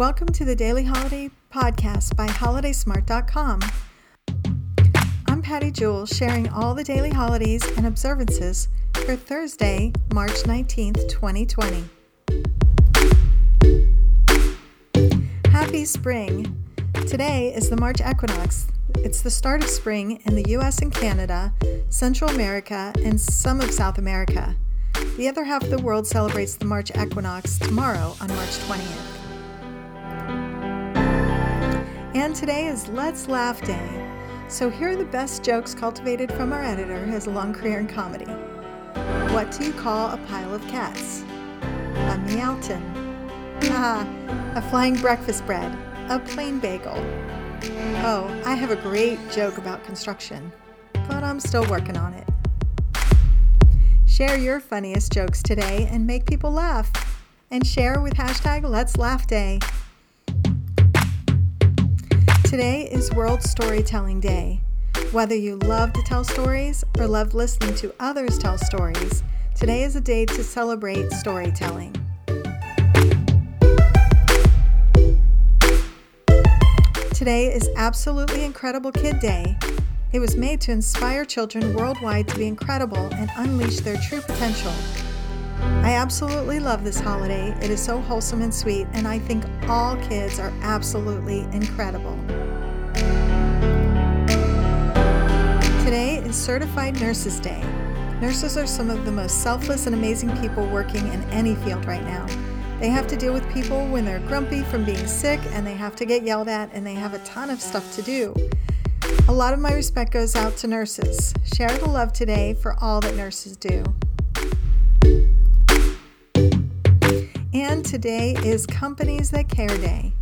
Welcome to the Daily Holiday Podcast by HolidaySmart.com. I'm Patty Jewell, sharing all the daily holidays and observances for Thursday, March 19th, 2020. Happy spring! Today is the March equinox. It's the start of spring in the US and Canada, Central America, and some of South America. The other half of the world celebrates the March equinox tomorrow on March 20th. And today is Let's Laugh Day. So here are the best jokes cultivated from our editor who has a long career in comedy. What do you call a pile of cats? A meowton. Ah, a flying breakfast bread. A plain bagel. Oh, I have a great joke about construction, but I'm still working on it. Share your funniest jokes today and make people laugh. And share with hashtag Let's Laugh Day. Today is World Storytelling Day. Whether you love to tell stories or love listening to others tell stories, today is a day to celebrate storytelling. Today is Absolutely Incredible Kid Day. It was made to inspire children worldwide to be incredible and unleash their true potential. I absolutely love this holiday. It is so wholesome and sweet, and I think all kids are absolutely incredible. Certified Nurses Day. Nurses are some of the most selfless and amazing people working in any field right now. They have to deal with people when they're grumpy from being sick, and they have to get yelled at, and they have a ton of stuff to do. A lot of my respect goes out to nurses. Share the love today for all that nurses do. And today is Companies That Care Day.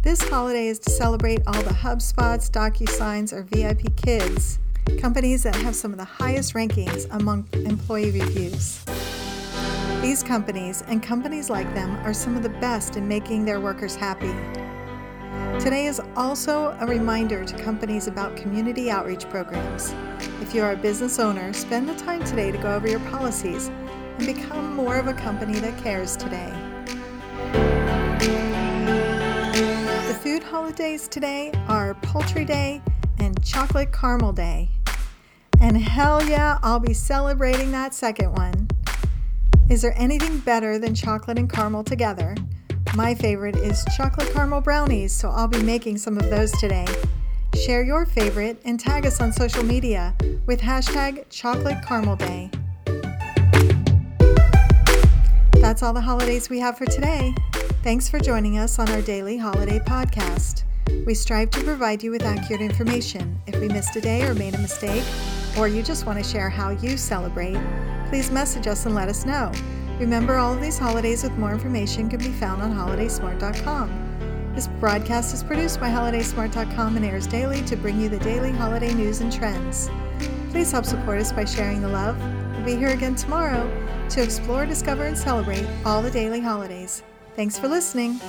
This holiday is to celebrate all the HubSpots, DocuSigns, or VIPKids, companies that have some of the highest rankings among employee reviews. These companies and companies like them are some of the best in making their workers happy. Today is also a reminder to companies about community outreach programs. If you are a business owner, spend the time today to go over your policies and become more of a company that cares today. The food holidays today are Poultry Day and Chocolate Caramel Day. And hell yeah, I'll be celebrating that second one. Is there anything better than chocolate and caramel together? My favorite is chocolate caramel brownies, so I'll be making some of those today. Share your favorite and tag us on social media with hashtag chocolate caramel day. That's all the holidays we have for today. Thanks for joining us on our daily holiday podcast. We strive to provide you with accurate information. If we missed a day or made a mistake, or you just want to share how you celebrate, please message us and let us know. Remember, all of these holidays with more information can be found on holidaysmart.com. This broadcast is produced by holidaysmart.com and airs daily to bring you the daily holiday news and trends. Please help support us by sharing the love. We'll be here again tomorrow to explore, discover, and celebrate all the daily holidays. Thanks for listening.